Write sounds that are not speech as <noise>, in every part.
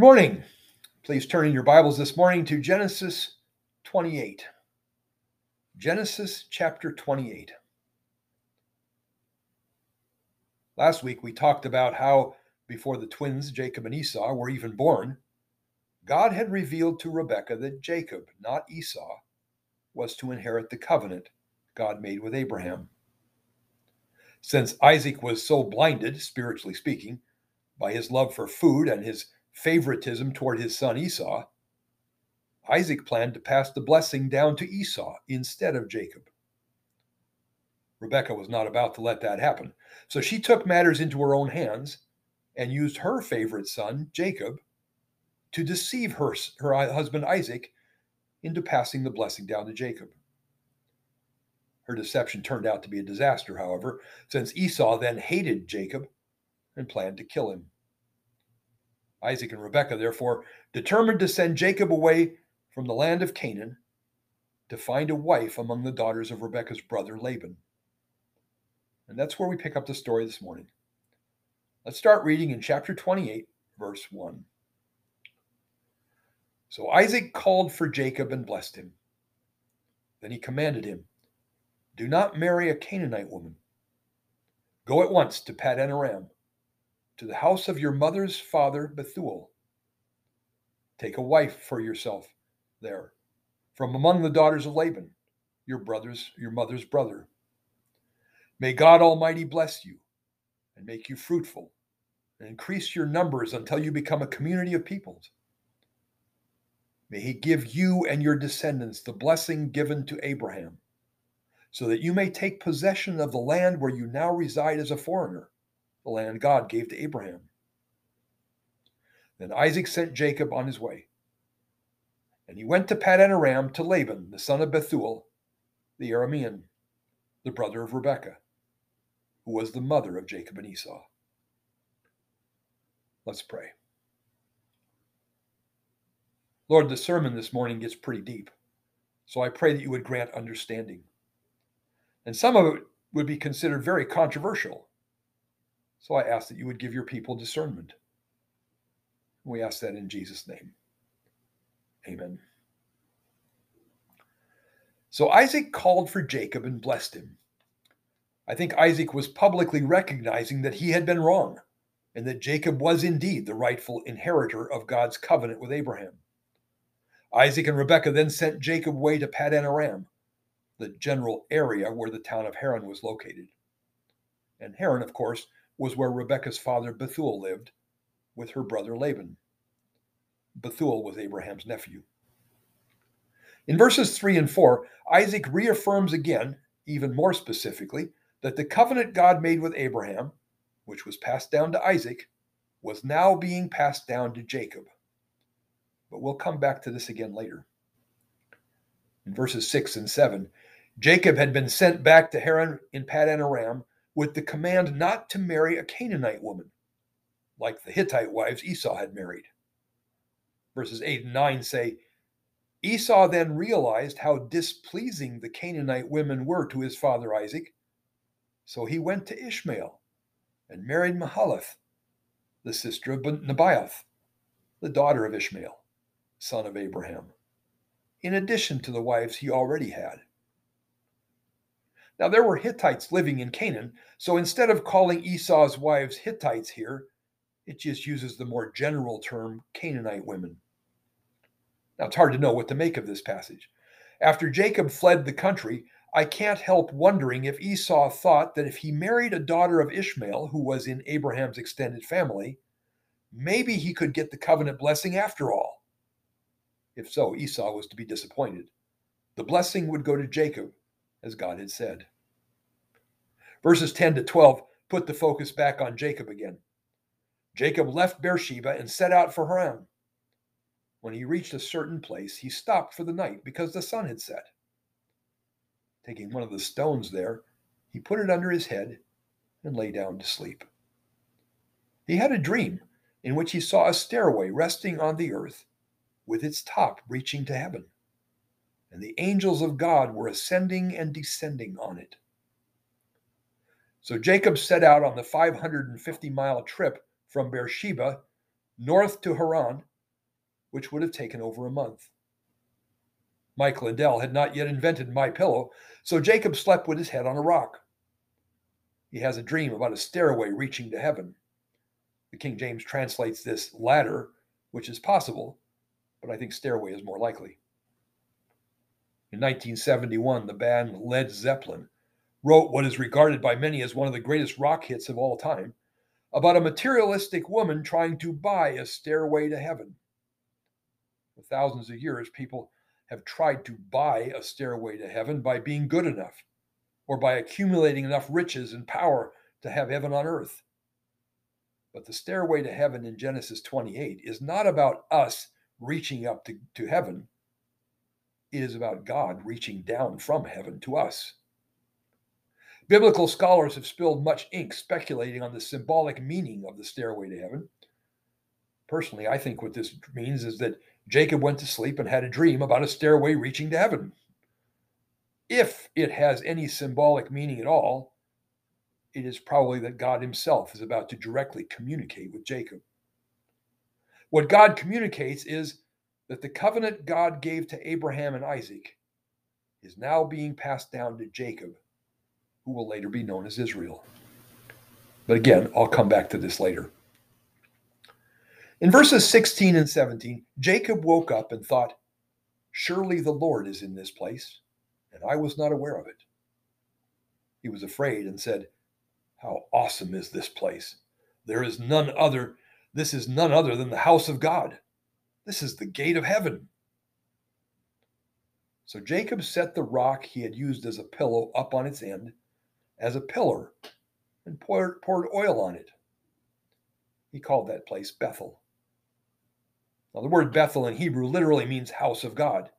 Good morning. Please turn in your Bibles this morning to Genesis 28. Genesis chapter 28. Last week we talked about how, before the twins, Jacob and Esau, were even born, God had revealed to Rebekah that Jacob, not Esau, was to inherit the covenant God made with Abraham. Since Isaac was so blinded, spiritually speaking, by his love for food and his favoritism toward his son Esau, Isaac planned to pass the blessing down to Esau instead of Jacob. Rebekah was not about to let that happen, so she took matters into her own hands and used her favorite son, Jacob, to deceive her, her husband Isaac into passing the blessing down to Jacob. Her deception turned out to be a disaster, however, since Esau then hated Jacob and planned to kill him. Isaac and Rebekah, therefore, determined to send Jacob away from the land of Canaan to find a wife among the daughters of Rebekah's brother Laban. And that's where we pick up the story this morning. Let's start reading in chapter 28, verse 1. So Isaac called for Jacob and blessed him. Then he commanded him, Do not marry a Canaanite woman. Go at once to Paddan Aram to the house of your mother's father Bethuel. Take a wife for yourself there from among the daughters of Laban, your brother's your mother's brother. May God Almighty bless you and make you fruitful and increase your numbers until you become a community of peoples. May he give you and your descendants the blessing given to Abraham, so that you may take possession of the land where you now reside as a foreigner the land God gave to Abraham. Then Isaac sent Jacob on his way. And he went to Paddan Aram to Laban, the son of Bethuel, the Aramean, the brother of Rebekah, who was the mother of Jacob and Esau. Let's pray. Lord, the sermon this morning gets pretty deep, so I pray that you would grant understanding. And some of it would be considered very controversial so I ask that you would give your people discernment. We ask that in Jesus' name. Amen. So Isaac called for Jacob and blessed him. I think Isaac was publicly recognizing that he had been wrong and that Jacob was indeed the rightful inheritor of God's covenant with Abraham. Isaac and Rebekah then sent Jacob away to Paddan Aram, the general area where the town of Haran was located. And Haran, of course, was where Rebekah's father Bethuel lived with her brother Laban. Bethuel was Abraham's nephew. In verses 3 and 4, Isaac reaffirms again, even more specifically, that the covenant God made with Abraham, which was passed down to Isaac, was now being passed down to Jacob. But we'll come back to this again later. In verses 6 and 7, Jacob had been sent back to Haran in Paddan Aram with the command not to marry a Canaanite woman, like the Hittite wives Esau had married. Verses 8 and 9 say, Esau then realized how displeasing the Canaanite women were to his father Isaac, so he went to Ishmael and married Mahalath, the sister of Nebaioth, the daughter of Ishmael, son of Abraham, in addition to the wives he already had. Now, there were Hittites living in Canaan, so instead of calling Esau's wives Hittites here, it just uses the more general term Canaanite women. Now, it's hard to know what to make of this passage. After Jacob fled the country, I can't help wondering if Esau thought that if he married a daughter of Ishmael, who was in Abraham's extended family, maybe he could get the covenant blessing after all. If so, Esau was to be disappointed. The blessing would go to Jacob, as God had said. Verses 10 to 12 put the focus back on Jacob again. Jacob left Beersheba and set out for Haran. When he reached a certain place, he stopped for the night because the sun had set. Taking one of the stones there, he put it under his head and lay down to sleep. He had a dream in which he saw a stairway resting on the earth with its top reaching to heaven, and the angels of God were ascending and descending on it. So Jacob set out on the 550 mile trip from Beersheba north to Haran which would have taken over a month. Mike Lindell had not yet invented MyPillow, so Jacob slept with his head on a rock. He has a dream about a stairway reaching to heaven. The King James translates this ladder, which is possible, but I think stairway is more likely. In 1971, the band Led Zeppelin wrote what is regarded by many as one of the greatest rock hits of all time about a materialistic woman trying to buy a stairway to heaven. For thousands of years, people have tried to buy a stairway to heaven by being good enough or by accumulating enough riches and power to have heaven on earth. But the stairway to heaven in Genesis 28 is not about us reaching up to, to heaven, it is about God reaching down from heaven to us. Biblical scholars have spilled much ink speculating on the symbolic meaning of the stairway to heaven. Personally, I think what this means is that Jacob went to sleep and had a dream about a stairway reaching to heaven. If it has any symbolic meaning at all, it is probably that God himself is about to directly communicate with Jacob. What God communicates is that the covenant God gave to Abraham and Isaac is now being passed down to Jacob who will later be known as Israel. But again, I'll come back to this later. In verses 16 and 17, Jacob woke up and thought, Surely the Lord is in this place, and I was not aware of it. He was afraid and said, How awesome is this place! There is none other, this is none other than the house of God. This is the gate of heaven. So Jacob set the rock he had used as a pillow up on its end as a pillar and poured, poured oil on it. He called that place Bethel. Now, the word Bethel in Hebrew literally means house of God.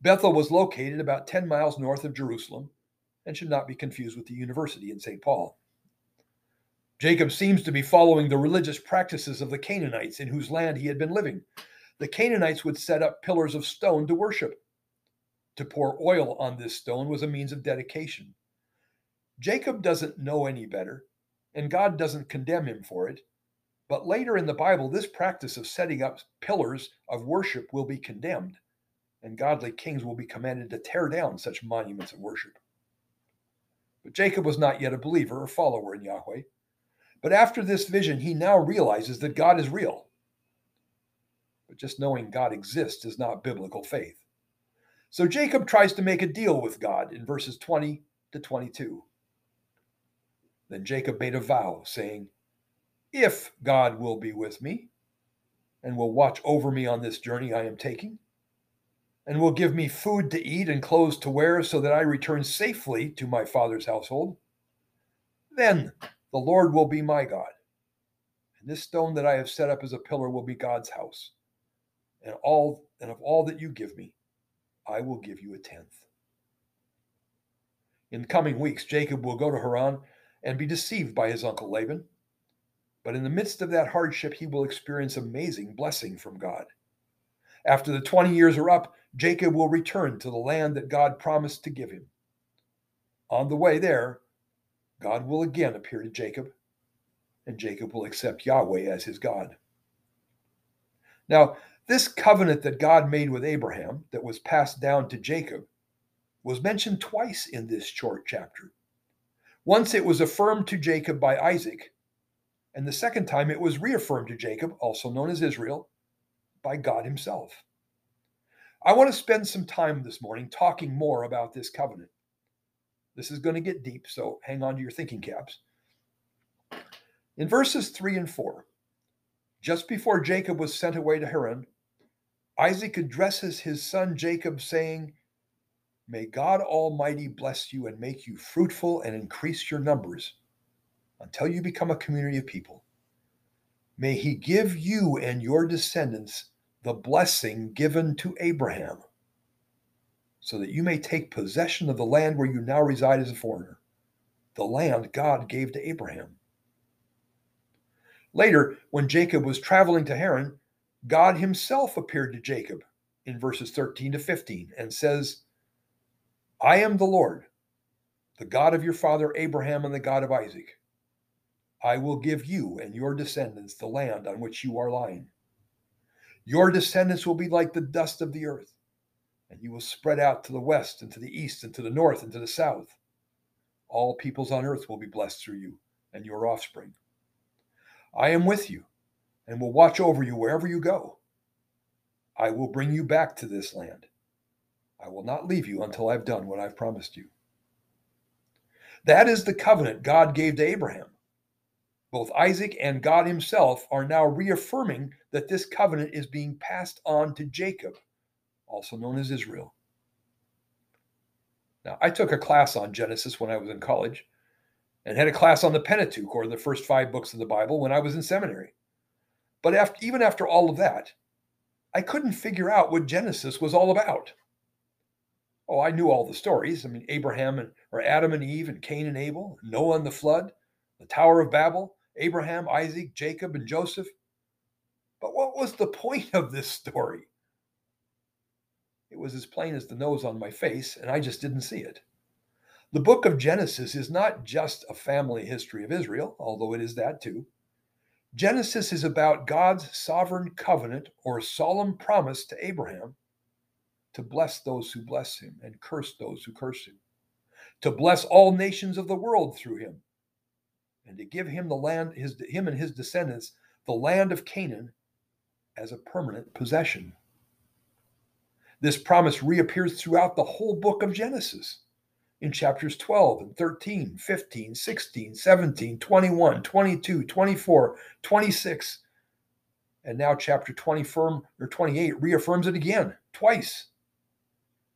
Bethel was located about 10 miles north of Jerusalem and should not be confused with the university in St. Paul. Jacob seems to be following the religious practices of the Canaanites in whose land he had been living. The Canaanites would set up pillars of stone to worship. To pour oil on this stone was a means of dedication. Jacob doesn't know any better, and God doesn't condemn him for it. But later in the Bible, this practice of setting up pillars of worship will be condemned, and godly kings will be commanded to tear down such monuments of worship. But Jacob was not yet a believer or follower in Yahweh. But after this vision, he now realizes that God is real. But just knowing God exists is not biblical faith. So Jacob tries to make a deal with God in verses 20 to 22. Then Jacob made a vow, saying, If God will be with me, and will watch over me on this journey I am taking, and will give me food to eat and clothes to wear, so that I return safely to my father's household, then the Lord will be my God. And this stone that I have set up as a pillar will be God's house. And all and of all that you give me, I will give you a tenth. In coming weeks, Jacob will go to Haran and be deceived by his uncle Laban. But in the midst of that hardship, he will experience amazing blessing from God. After the 20 years are up, Jacob will return to the land that God promised to give him. On the way there, God will again appear to Jacob, and Jacob will accept Yahweh as his God. Now, this covenant that God made with Abraham, that was passed down to Jacob, was mentioned twice in this short chapter. Once it was affirmed to Jacob by Isaac, and the second time it was reaffirmed to Jacob, also known as Israel, by God Himself. I want to spend some time this morning talking more about this covenant. This is going to get deep, so hang on to your thinking caps. In verses 3 and 4, just before Jacob was sent away to Haran, Isaac addresses his son Jacob, saying, May God Almighty bless you and make you fruitful and increase your numbers until you become a community of people. May He give you and your descendants the blessing given to Abraham, so that you may take possession of the land where you now reside as a foreigner, the land God gave to Abraham. Later, when Jacob was traveling to Haran, God himself appeared to Jacob in verses 13 to 15 and says, I am the Lord, the God of your father Abraham and the God of Isaac. I will give you and your descendants the land on which you are lying. Your descendants will be like the dust of the earth, and you will spread out to the west and to the east and to the north and to the south. All peoples on earth will be blessed through you and your offspring. I am with you and will watch over you wherever you go. I will bring you back to this land. I will not leave you until I've done what I've promised you. That is the covenant God gave to Abraham. Both Isaac and God himself are now reaffirming that this covenant is being passed on to Jacob, also known as Israel. Now, I took a class on Genesis when I was in college and had a class on the Pentateuch, or the first five books of the Bible, when I was in seminary. But after, even after all of that, I couldn't figure out what Genesis was all about. Oh, I knew all the stories. I mean, Abraham and or Adam and Eve and Cain and Abel, Noah and the flood, the Tower of Babel, Abraham, Isaac, Jacob, and Joseph. But what was the point of this story? It was as plain as the nose on my face, and I just didn't see it. The book of Genesis is not just a family history of Israel, although it is that too. Genesis is about God's sovereign covenant or solemn promise to Abraham to bless those who bless him and curse those who curse him, to bless all nations of the world through him, and to give him the land, his, him and his descendants, the land of Canaan as a permanent possession. This promise reappears throughout the whole book of Genesis in chapters 12 and 13, 15, 16, 17, 21, 22, 24, 26. And now chapter 20 firm, or 28 reaffirms it again twice.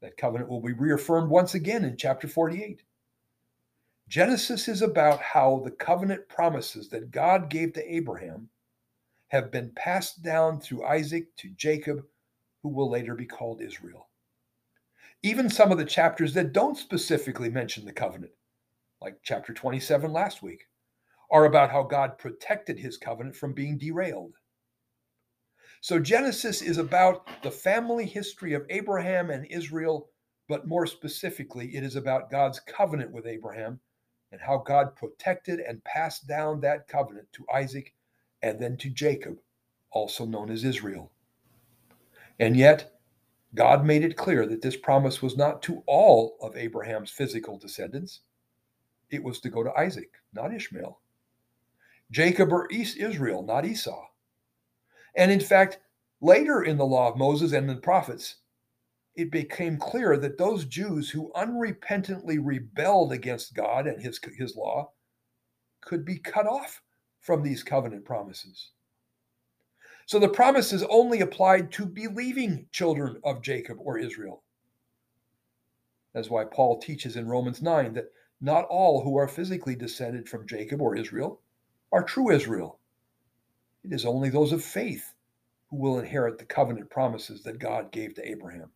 That covenant will be reaffirmed once again in chapter 48. Genesis is about how the covenant promises that God gave to Abraham have been passed down through Isaac to Jacob, who will later be called Israel. Even some of the chapters that don't specifically mention the covenant, like chapter 27 last week, are about how God protected his covenant from being derailed. So Genesis is about the family history of Abraham and Israel, but more specifically, it is about God's covenant with Abraham and how God protected and passed down that covenant to Isaac and then to Jacob, also known as Israel. And yet, God made it clear that this promise was not to all of Abraham's physical descendants. It was to go to Isaac, not Ishmael. Jacob or East Israel, not Esau. And in fact, later in the law of Moses and the prophets, it became clear that those Jews who unrepentantly rebelled against God and his, his law could be cut off from these covenant promises. So the promises only applied to believing children of Jacob or Israel. That's why Paul teaches in Romans 9 that not all who are physically descended from Jacob or Israel are true Israel. It is only those of faith who will inherit the covenant promises that God gave to Abraham.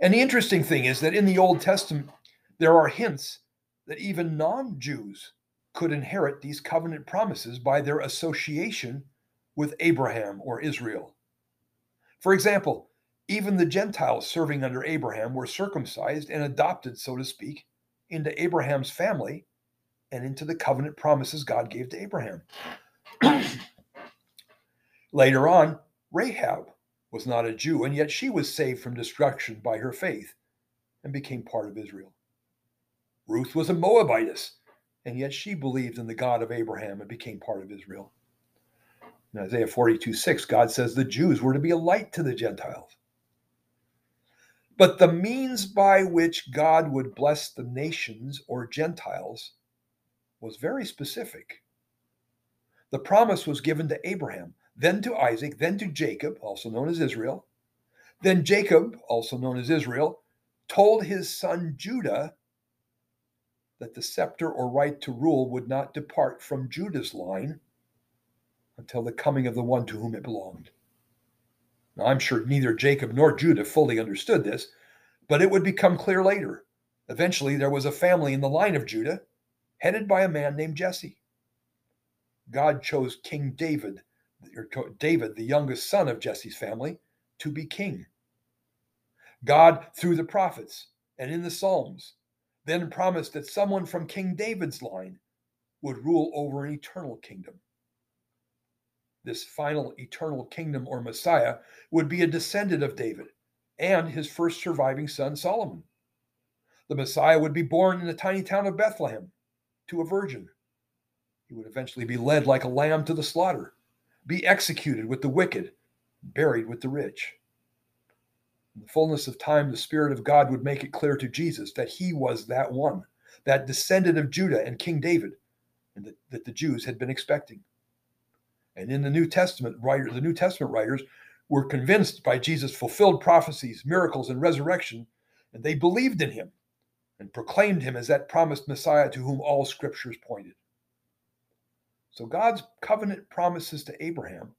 And the interesting thing is that in the Old Testament, there are hints that even non Jews could inherit these covenant promises by their association with Abraham or Israel. For example, even the Gentiles serving under Abraham were circumcised and adopted, so to speak, into Abraham's family and into the covenant promises God gave to Abraham. <clears throat> Later on, Rahab was not a Jew, and yet she was saved from destruction by her faith and became part of Israel. Ruth was a Moabitess, and yet she believed in the God of Abraham and became part of Israel. In Isaiah 42 6, God says the Jews were to be a light to the Gentiles. But the means by which God would bless the nations or Gentiles was very specific. The promise was given to Abraham, then to Isaac, then to Jacob, also known as Israel. Then Jacob, also known as Israel, told his son Judah that the scepter or right to rule would not depart from Judah's line until the coming of the one to whom it belonged. Now, I'm sure neither Jacob nor Judah fully understood this, but it would become clear later. Eventually, there was a family in the line of Judah headed by a man named Jesse. God chose King David, or David, the youngest son of Jesse's family, to be king. God, through the prophets and in the Psalms, then promised that someone from King David's line would rule over an eternal kingdom. This final eternal kingdom or Messiah, would be a descendant of David and his first surviving son, Solomon. The Messiah would be born in the tiny town of Bethlehem to a virgin. He would eventually be led like a lamb to the slaughter, be executed with the wicked, buried with the rich. In the fullness of time, the Spirit of God would make it clear to Jesus that he was that one, that descendant of Judah and King David, and that, that the Jews had been expecting. And in the New Testament, writer, the New Testament writers were convinced by Jesus' fulfilled prophecies, miracles, and resurrection, and they believed in him and proclaimed him as that promised Messiah to whom all scriptures pointed. So God's covenant promises to Abraham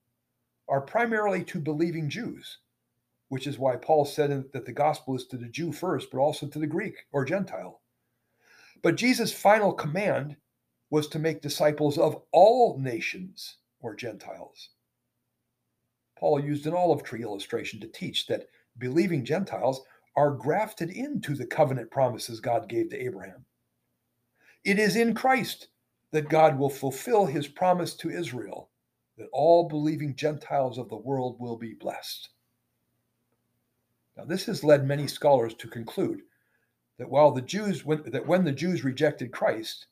are primarily to believing Jews, which is why Paul said that the gospel is to the Jew first, but also to the Greek or Gentile. But Jesus' final command was to make disciples of all nations or Gentiles. Paul used an olive tree illustration to teach that believing Gentiles are grafted into the covenant promises God gave to Abraham. It is in Christ that God will fulfill his promise to Israel that all believing Gentiles of the world will be blessed. Now, this has led many scholars to conclude that while the Jews, when, that when the Jews rejected Christ,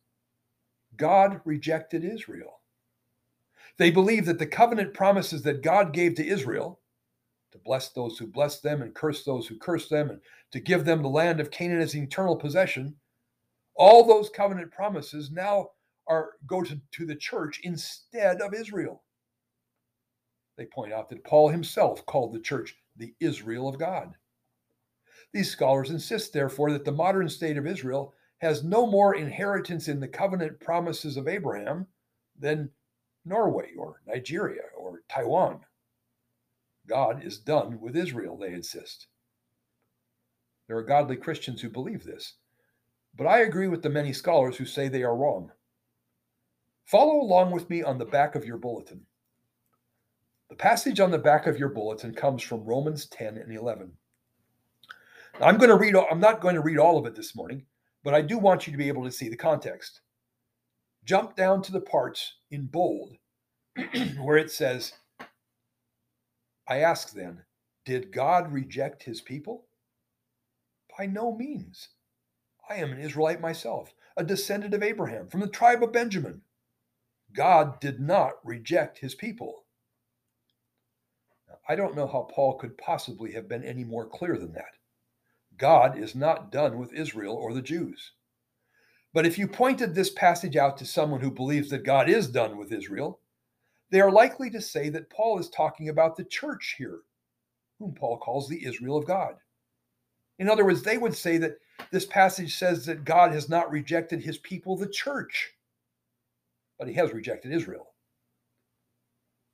God rejected Israel. They believe that the covenant promises that God gave to Israel to bless those who bless them and curse those who curse them and to give them the land of Canaan as eternal possession, all those covenant promises now are go to, to the church instead of Israel. They point out that Paul himself called the church the Israel of God. These scholars insist, therefore, that the modern state of Israel has no more inheritance in the covenant promises of Abraham than Norway or Nigeria or Taiwan. God is done with Israel, they insist. There are godly Christians who believe this, but I agree with the many scholars who say they are wrong. Follow along with me on the back of your bulletin. The passage on the back of your bulletin comes from Romans 10 and 11. Now, I'm going to read I'm not going to read all of it this morning, but I do want you to be able to see the context. Jump down to the parts in bold <clears throat> where it says, I ask then, did God reject his people? By no means. I am an Israelite myself, a descendant of Abraham from the tribe of Benjamin. God did not reject his people. Now, I don't know how Paul could possibly have been any more clear than that. God is not done with Israel or the Jews. But if you pointed this passage out to someone who believes that God is done with Israel, they are likely to say that Paul is talking about the church here, whom Paul calls the Israel of God. In other words, they would say that this passage says that God has not rejected his people, the church, but he has rejected Israel.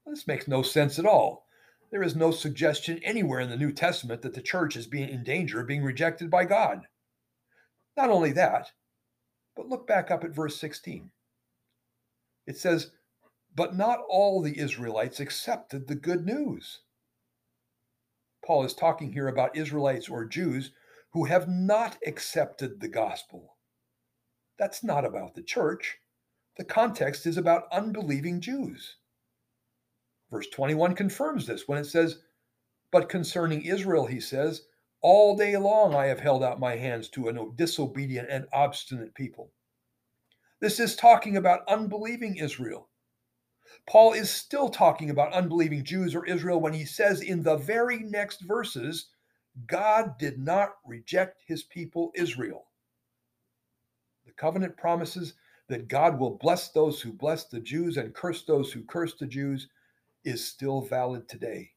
This makes no sense at all. There is no suggestion anywhere in the New Testament that the church is being in danger of being rejected by God. Not only that, but look back up at verse 16. It says, But not all the Israelites accepted the good news. Paul is talking here about Israelites or Jews who have not accepted the gospel. That's not about the church. The context is about unbelieving Jews. Verse 21 confirms this when it says, But concerning Israel, he says, all day long I have held out my hands to a disobedient and obstinate people. This is talking about unbelieving Israel. Paul is still talking about unbelieving Jews or Israel when he says in the very next verses, God did not reject his people Israel. The covenant promises that God will bless those who bless the Jews and curse those who curse the Jews is still valid today,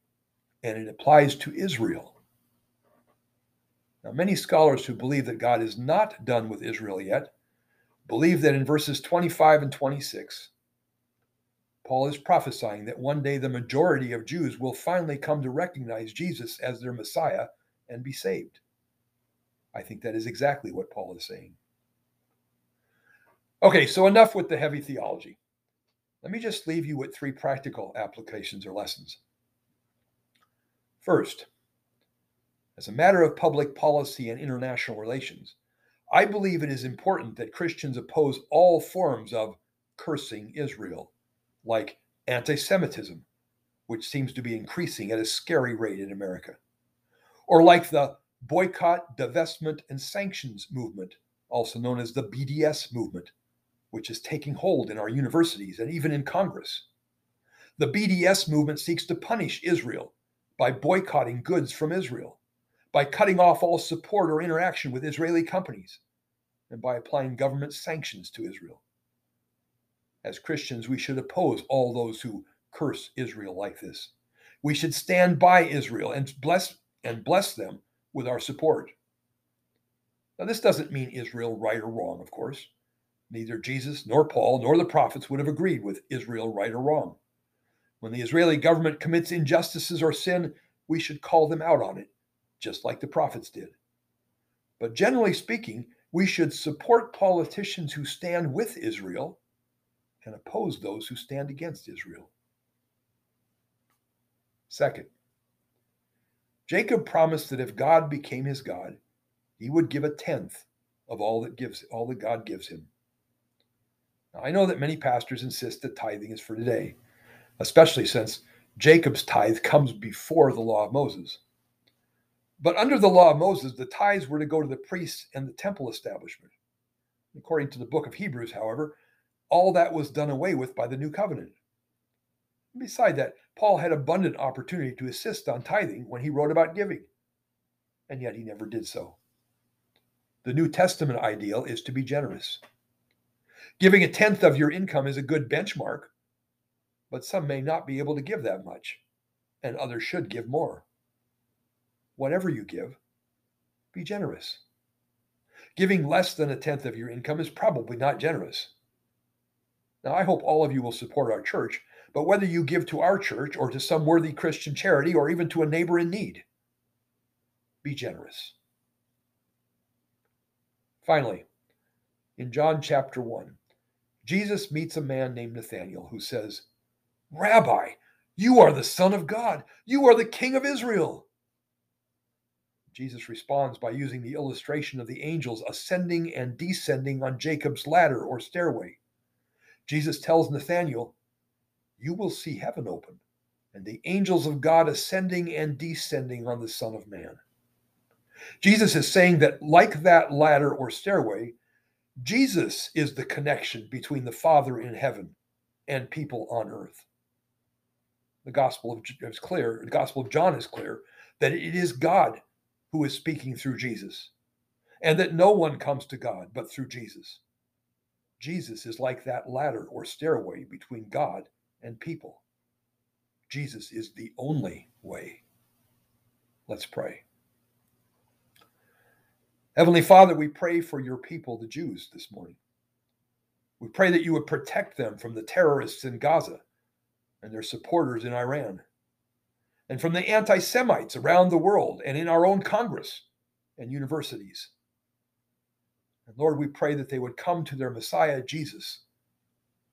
and it applies to Israel. Now, many scholars who believe that God is not done with Israel yet believe that in verses 25 and 26, Paul is prophesying that one day the majority of Jews will finally come to recognize Jesus as their Messiah and be saved. I think that is exactly what Paul is saying. Okay, so enough with the heavy theology. Let me just leave you with three practical applications or lessons. First, as a matter of public policy and international relations, I believe it is important that Christians oppose all forms of cursing Israel, like anti Semitism, which seems to be increasing at a scary rate in America. Or like the boycott, divestment, and sanctions movement, also known as the BDS movement, which is taking hold in our universities and even in Congress. The BDS movement seeks to punish Israel by boycotting goods from Israel, by cutting off all support or interaction with Israeli companies, and by applying government sanctions to Israel. As Christians, we should oppose all those who curse Israel like this. We should stand by Israel and bless and bless them with our support. Now, this doesn't mean Israel right or wrong, of course. Neither Jesus nor Paul nor the prophets would have agreed with Israel right or wrong. When the Israeli government commits injustices or sin, we should call them out on it, just like the prophets did. But generally speaking, we should support politicians who stand with Israel and oppose those who stand against Israel. Second, Jacob promised that if God became his God, he would give a tenth of all that gives all that God gives him. Now, I know that many pastors insist that tithing is for today, especially since Jacob's tithe comes before the law of Moses. But under the law of Moses, the tithes were to go to the priests and the temple establishment. According to the book of Hebrews, however, all that was done away with by the new covenant. Beside that, Paul had abundant opportunity to assist on tithing when he wrote about giving, and yet he never did so. The New Testament ideal is to be generous. Giving a tenth of your income is a good benchmark, but some may not be able to give that much, and others should give more. Whatever you give, be generous. Giving less than a tenth of your income is probably not generous. Now, I hope all of you will support our church, but whether you give to our church or to some worthy Christian charity or even to a neighbor in need, be generous. Finally, in John chapter 1, Jesus meets a man named Nathanael who says, Rabbi, you are the Son of God. You are the King of Israel. Jesus responds by using the illustration of the angels ascending and descending on Jacob's ladder or stairway. Jesus tells Nathanael, You will see heaven open, and the angels of God ascending and descending on the Son of Man. Jesus is saying that, like that ladder or stairway, Jesus is the connection between the Father in heaven and people on earth. The Gospel of is clear, the Gospel of John is clear that it is God who is speaking through Jesus, and that no one comes to God but through Jesus. Jesus is like that ladder or stairway between God and people. Jesus is the only way. Let's pray. Heavenly Father, we pray for your people, the Jews, this morning. We pray that you would protect them from the terrorists in Gaza and their supporters in Iran, and from the anti Semites around the world and in our own Congress and universities. And Lord, we pray that they would come to their Messiah, Jesus,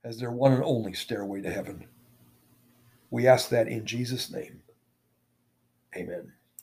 as their one and only stairway to heaven. We ask that in Jesus' name. Amen.